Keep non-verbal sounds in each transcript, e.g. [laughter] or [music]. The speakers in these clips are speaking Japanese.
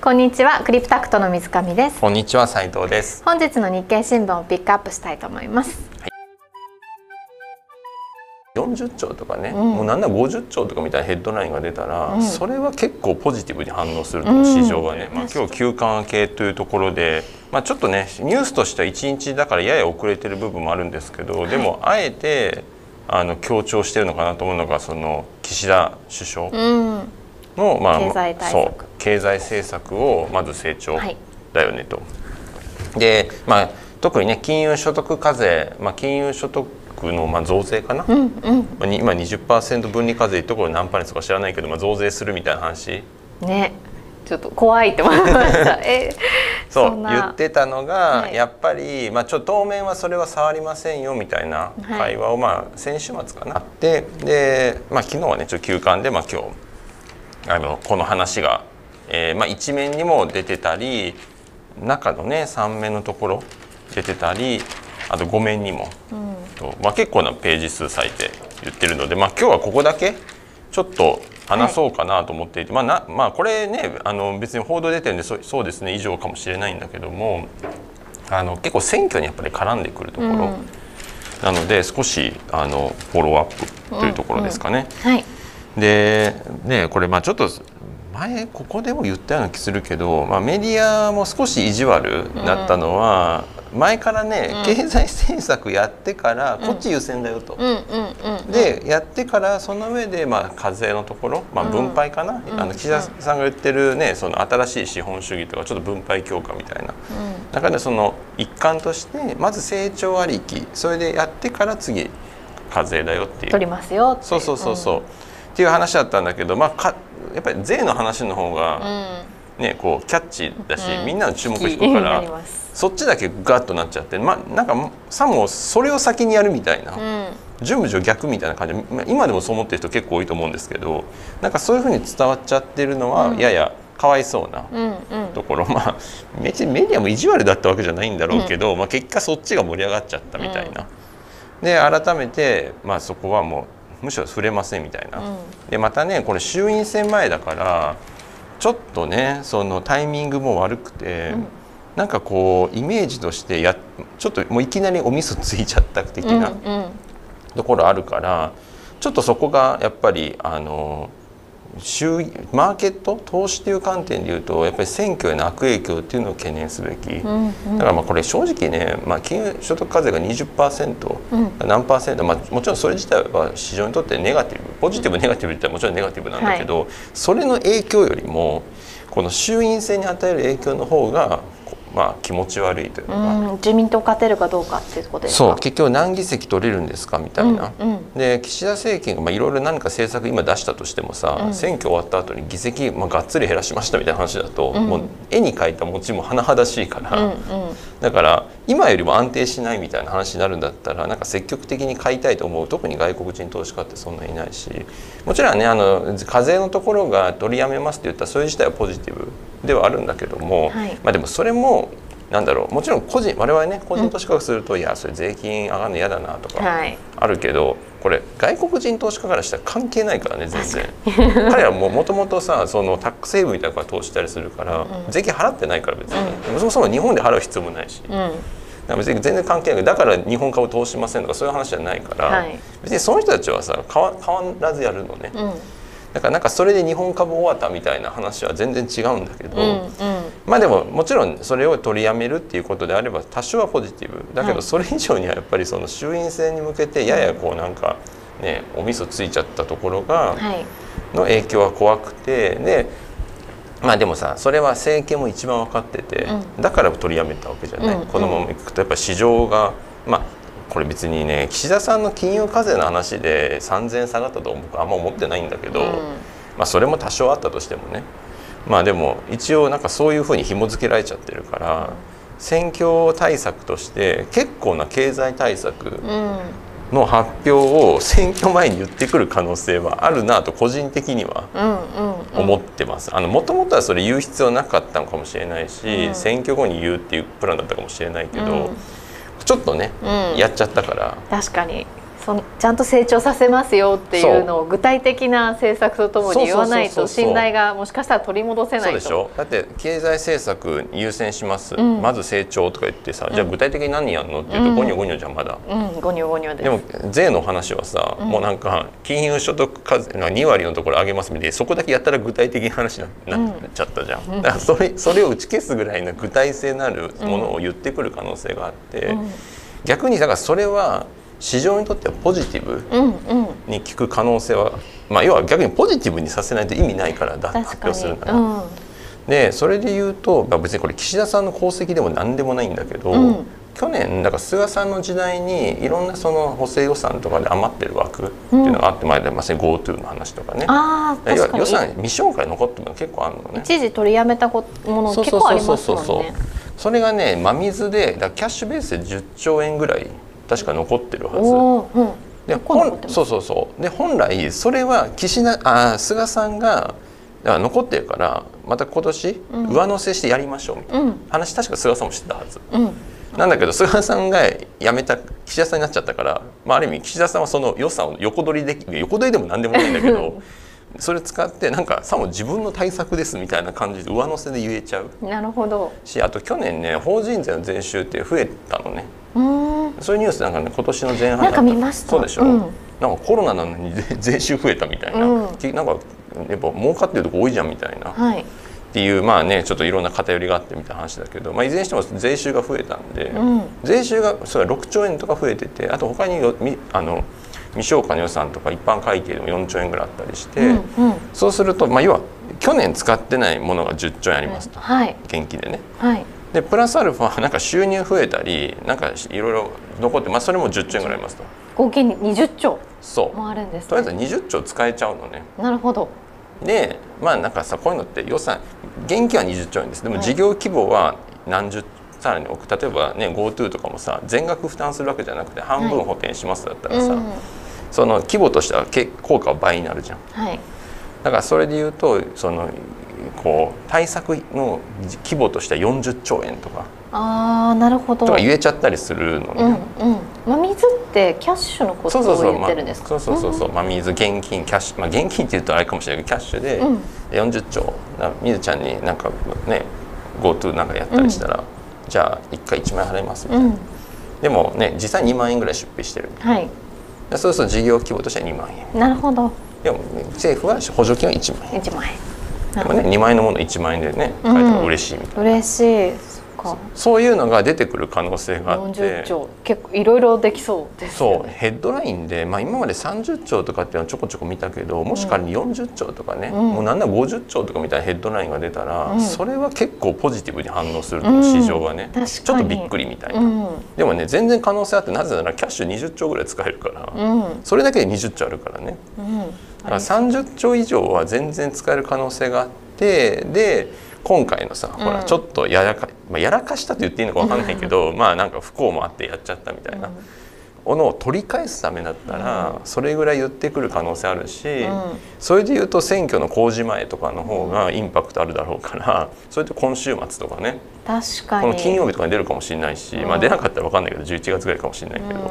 こんにちはクリプタクトの水上です。こんにちは斉藤です。本日の日経新聞をピックアップしたいと思います。40兆とかね、ん。もうなんなら50兆とかみたいなヘッドラインが出たら、うん。それは結構ポジティブに反応するう市場がね、まあ、今日休館明けというところで、まあ、ちょっとねニュースとしては1日だからやや遅れてる部分もあるんですけど、でもあえてあの強調してるのかなと思うのがその岸田首相。うんの、まあ経済そう経済政策をまず成長はい。だよねと。で、まあ、特にね金融所得課税、まあ、金融所得のまあ増税かな、うんうん。まあに今20%分離課税ところ何パーセントか知らないけど、まあ、増税するみたいな話？ね。ちょっと怖いって思いました。[laughs] えそう言ってたのが、はい。やっぱり、まあ、ちょっと当面はそれは触りませんよみたいなはい。会話を、まあ、先週末かな。あってで、まあ、昨日はねちょっと休館で、まあ、今日あのこの話が、えーまあ、一面にも出てたり中のね3面のところ出てたりあと5面にも。うん。とまあ、結構なページ数割いて言ってるので、まあ、今日はここだけちょっと話そうかなと思っていて、まあなまあ、これねあの別に報道出てるんでそそうですね以上かもしれないんだけどもあの結構選挙にやっぱり絡んでくるところ、うん。なので少しあのフォローアップというところですかね。はいでねこれまあちょっと前ここでも言ったような気するけど、まあ、メディアも少し意地悪だったのは、前からね、うん。経済政策やってからこっち優先だよと。でやってからその上でまあ課税のところ、まあ、うん。分配かな、うんあの岸田さんが言ってるねその新しい資本主義とかちょっと分配強化みたいな。うん。中でその一環としてまず成長ありきそれでやってから次課税だよっていう。取りますよそうそうそうそう、っていう話だったんだけど、まあ、かやっぱり税の話の方うん。が、ねこうキャッチーだし、うん。みんなの注目引くからそっちだけガッとなっちゃって、まあ、なんかさもそれを先にやるみたいな、うん。順序逆みたいな感じ。でまあ今でもそう思ってる人結構多いと思うんですけどなんかそういうふうに伝わっちゃってるのは、うん。ややかわいそうなうんうん。ところ、まあ別にメディアも意地悪だったわけじゃないんだろうけど、まあ、結果そっちが盛り上がっちゃったみたいな。で改めて、まあ、そこはもうむしろ触れませんみたいな。うん。でまたねこれ衆院選前だからちょっとねそのタイミングも悪くて、うん。なんかこうイメージとしてやちょっともういきなりお味噌ついちゃった的なところあるから、ちょっとそこがやっぱりあの収マーケット投資という観点でいうとやっぱり選挙への悪影響っていうのを懸念すべき。うんうん。だからまあこれ正直ね、まあ、金融所得課税が20%、うん。何パーセント、まあ、もちろんそれ自体は市場にとってネガティブポジティブネガティブって言ったらもちろんネガティブなんだけど、それの影響よりもこの衆院選に与える影響の方が、こまあ、気持ち悪いというのが、うん自民党勝てるかどうかっていうことですか？そう結局何議席取れるんですかみたいな。うんうん。で岸田政権がまあいろいろ何か政策今出したとしてもさ、うん。選挙終わった後に議席、まあ、がっつり減らしましたみたいな話だと、うん。もう絵に描いた餅も甚だしいから。うんうん。だから今よりも安定しないみたいな話になるんだったらなんか積極的に買いたいと思う。特に外国人投資家ってそんなにいないし。もちろんねあの課税のところが取りやめますって言ったらそれ自体はポジティブではあるんだけども、はい。まあでもそれもなんだろうもちろん個人我々ね個人投資家がすると、いやそれ税金上がるの嫌だなとかはい。あるけどこれ外国人投資家からしたら関係ないからね全然。[laughs] 彼らももともとさそのタックセーブみたいなのから投資したりするから、うん。税金払ってないから別に、そもそも日本で払う必要もないし、だかうんら別に全然関係ない。だから日本株投資しませんとかそういう話じゃないから、はい。別にその人たちはさ変わ変わらずやるのね、うんだからなんかそれで日本株終わったみたいな話は全然違うんだけど、うんうん。まあでももちろんそれを取りやめるっていうことであれば多少はポジティブだけはい。どそれ以上にはやっぱりその衆院選に向けてややこうなんかねお味噌ついちゃったところがはい。の影響は怖くてでまあでもさそれは政権も一番分かっててうだから取りやめたわけじゃない、うんこのままいくとやっぱ市場がまあこれ別にね岸田さんの金融課税の話で3000円下がったと僕あんま思ってないんだけど、うん。まあ、それも多少あったとしてもね。まあでも一応なんかそういうふうに紐付けられちゃってるから選挙対策として結構な経済対策うん。の発表を選挙前に言ってくる可能性はあるなと個人的にはうんうんうん。思ってます。あのもともとはそれ言う必要なかったのかもしれないし、うん。選挙後に言うっていうプランだったかもしれないけど、うんちょっとね、うんやっちゃったから。確かにそちゃんと成長させますよっていうのを具体的な政策とともに言わないと信頼がもしかしたら取り戻せないと。そうでしょだって経済政策優先します、うん、まず成長とか言ってさ、じゃあ具体的に何やるのって言うと、ゴニョゴニョじゃんまだ、うん、ゴニョゴニョででも税の話はさ、もうなんか金融所得課税2割のところ上げますみたいなそこだけやったら具体的な話になっちゃったじゃん、だからそれそれを打ち消すぐらいの具体性のあるものを言ってくる可能性があって、逆にだからそれは市場にとってはポジティブに効く可能性は、まあ、要は逆にポジティブにさせないと意味ないからだ発表するなら。うん、でそれで言うと別にこれ岸田さんの功績でも何でもないんだけど、うん、去年だから菅さんの時代にいろんなその補正予算とかで余ってる枠っていうのがあってまいりません、GoTo の話とかね。あ要は予算未消化残ってるの結構あるのね。一時取りやめたもの結構ありますもんね。それがね真水でだキャッシュベースで10兆円ぐらい確か残ってるはず。うん、で本そうそうそう。で本来それは岸田あ菅さんが残ってるからまた今年上乗せしてやりましょうみたいな。話、確か菅さんも知ったはず。うん。なんだけど菅さんが辞めた岸田さんになっちゃったから、まあ、ある意味岸田さんはその予算を横取りでき横取りでも何でもないんだけどそれ使ってなんかさも自分の対策ですみたいな感じで上乗せで言えちゃう。なるほど。しあと去年ね法人税の税収って増えたのねそういうニュースなんかね今年の前半なんか見ました。そうでしょ、うん、なんかコロナなのに税収増えたみたいな、うん、なんかやっぱ儲かってるとこ多いじゃんみたいな、はい、っていうまあねちょっといろんな偏りがあってみたいな話だけど、まあ、いずれにしても税収が増えたんで、うん、税収がそれ6兆円とか増えててあと他にあの未消化の予算とか一般会計でも4兆円ぐらいあったりして、うんうん、そうすると、まあ、要は去年使ってないものが10兆円ありますと、はい、現金でね。はいでプラスアルファなんか収入増えたりなんかいろいろ残って、まあ、それも10兆円ぐらいありますと。合計に20兆もあるんです、ね、とりあえず20兆使えちゃうのね。なるほど。でまあなんかさこういうのって予算現金は20兆円です。でも事業規模は何十さらに多く例えばね GoTo とかもさ全額負担するわけじゃなくて半分補填しますだったらさ、はいうん、その規模としては効果は倍になるじゃん、はい、だからそれで言うとそのこう対策の規模としては40兆円とか。あなるほど。とか言えちゃったりするのね、うんうん。真水ってキャッシュのことを言ってるんですか？そうそうそうそう、ま、真水現金キャッシュ、まあ、現金っていうとあれかもしれないけどキャッシュで40兆。みずちゃんになんかね GoTo なんかやったりしたら、うん、じゃあ1回1万円払いますみたいな、うん、でもね実際2万円ぐらい出費してる。はい。そうすると事業規模としては2万円。なるほど。でも、ね、政府は補助金は1万円。1万円でもね2万円のもの1万円でね買えたら嬉しいみたいな、うん、嬉しい。そういうのが出てくる可能性があって。兆。結構いろいろできそうです、ね、そう。ヘッドラインで、まあ、今まで30兆とかっていうのはちょこちょこ見たけどもし仮に40兆とかね、うん、もうなんなら50兆とかみたいなヘッドラインが出たら、うん、それは結構ポジティブに反応すると市場がね、うん、ちょっとびっくりみたいな、でもね全然可能性あってなぜならキャッシュ20兆ぐらい使えるから、それだけで20兆あるからね、だから30兆以上は全然使える可能性があってで今回のさ、ほらちょっとやらか、まあ、やらかしたと言っていいのか分かんないけど、まあなんか不幸もあってやっちゃったみたいな。ものを取り返すためだったらそれぐらい言ってくる可能性あるし、うん、それで言うと選挙の公示前とかの方がインパクトあるだろうからそれと今週末とかね。確かに。この金曜日とかに出るかもしれないし、うん、まあ、出なかったら分かんないけど11月ぐらいかもしれないけど、うん、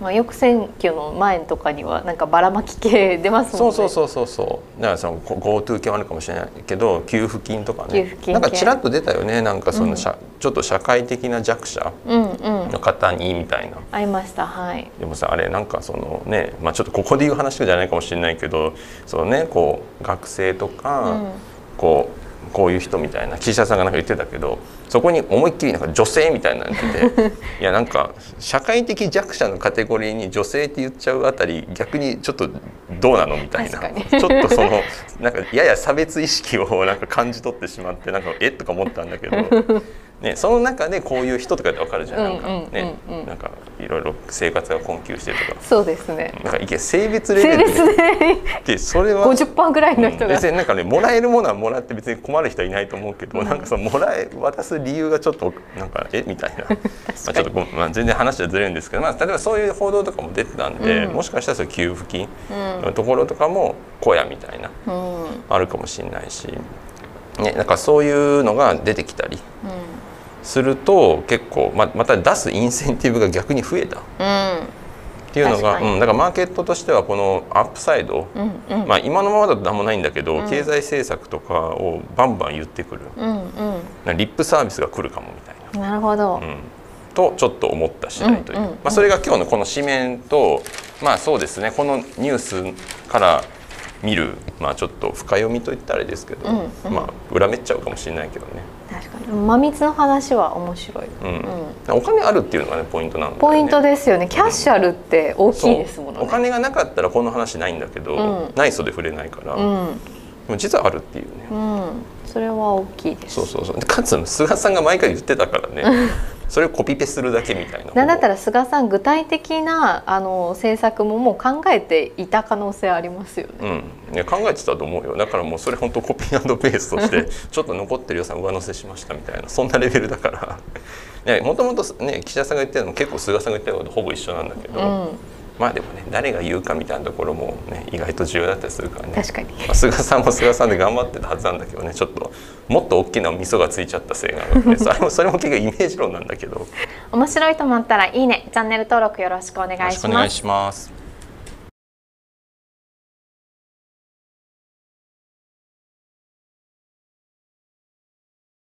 まあ、よく選挙の前とかにはなんかばらまき系出ますもんね。そうそうそうそうだからその GoTo 系はあるかもしれないけど給付金とかね。なんかちらっと出たよね。なんかその、うん、ちょっと社会的な弱者の方にみたいな、ありましたはい。でもさあれなんかそのね、まあ、ちょっとここで言う話じゃないかもしれないけどそのねこう学生とか、こうこういう人みたいな岸田さんがなんか言ってたけどそこに思いっきりなんか女性みたいなの言ってて [laughs] いやなんか社会的弱者のカテゴリーに女性って言っちゃうあたり逆にちょっとどうなのみたいな。ちょっとそのなんかやや差別意識をなんか感じ取ってしまってなんかえっとか思ったんだけどね、その中でこういう人とかってわかるじゃん、なんか。ね、なんかいろいろ生活が困窮してるとか。そうですね。なんかいけ性別レベルで。で。それは50%ぐらいの人が、別になんかねもらえるものはもらって別に困る人はいないと思うけど、うん、なんかそのもらえ渡す理由がちょっとなんかえみたいな。[laughs] まあちょっと、まあ、全然話はずれるんですけど、まあ、例えばそういう報道とかも出てたんで、うん、もしかしたらそ給付金のところとかも小屋みたいな、うん、あるかもしれないし、ね、なんかそういうのが出てきたり。うんすると結構ままた出すインセンティブが逆に増えた、うん、っていうのが、うん、だからマーケットとしてはこのアップサイド、うんうん。まあ、今のままだと何もないんだけど、経済政策とかをバンバン言ってくる。うんリップサービスが来るかもみたいな。うんなるほど、うん。とちょっと思った次第という、うんうんうん。まあ、それが今日のこの紙面とまあそうですね。このニュースから見るまあちょっと深読みといったらあれですけど、うんうん。まあ裏めっちゃうかもしれないけどね、確かに。真蜜の話は面白い、うん。お金あるっていうのがねポイントなんだよね。ポイントですよね。キャッシュあるって大きいですものね。お金がなかったらこの話ないんだけど、うん。ないそで触れないから、でうん。も実はあるっていうね、うん。それは大きいです。そうそうそう。でかつ菅さんが毎回言ってたからね [laughs] それをコピペするだけみたいななんだったら菅さん具体的なあの政策ももう考えていた可能性ありますよね。うん、考えてたと思うよ。だからもうそれ本当コピーペーストして [laughs] ちょっと残ってる予算上乗せしましたみたいなそんなレベルだから。もともとね岸田さんが言ってるのも結構菅さんが言ってることほぼ一緒なんだけど、うん、まあでもね誰が言うかみたいなところもね意外と重要だったりするからね。確かに。まあ、菅さんも菅さんで頑張ってたはずなんだけどねちょっともっと大きな味噌がついちゃったせいがあってそれもそれも結局イメージ論なんだけど。よ面白いと思ったらいいね。チャンネル登録よろしくお願いします。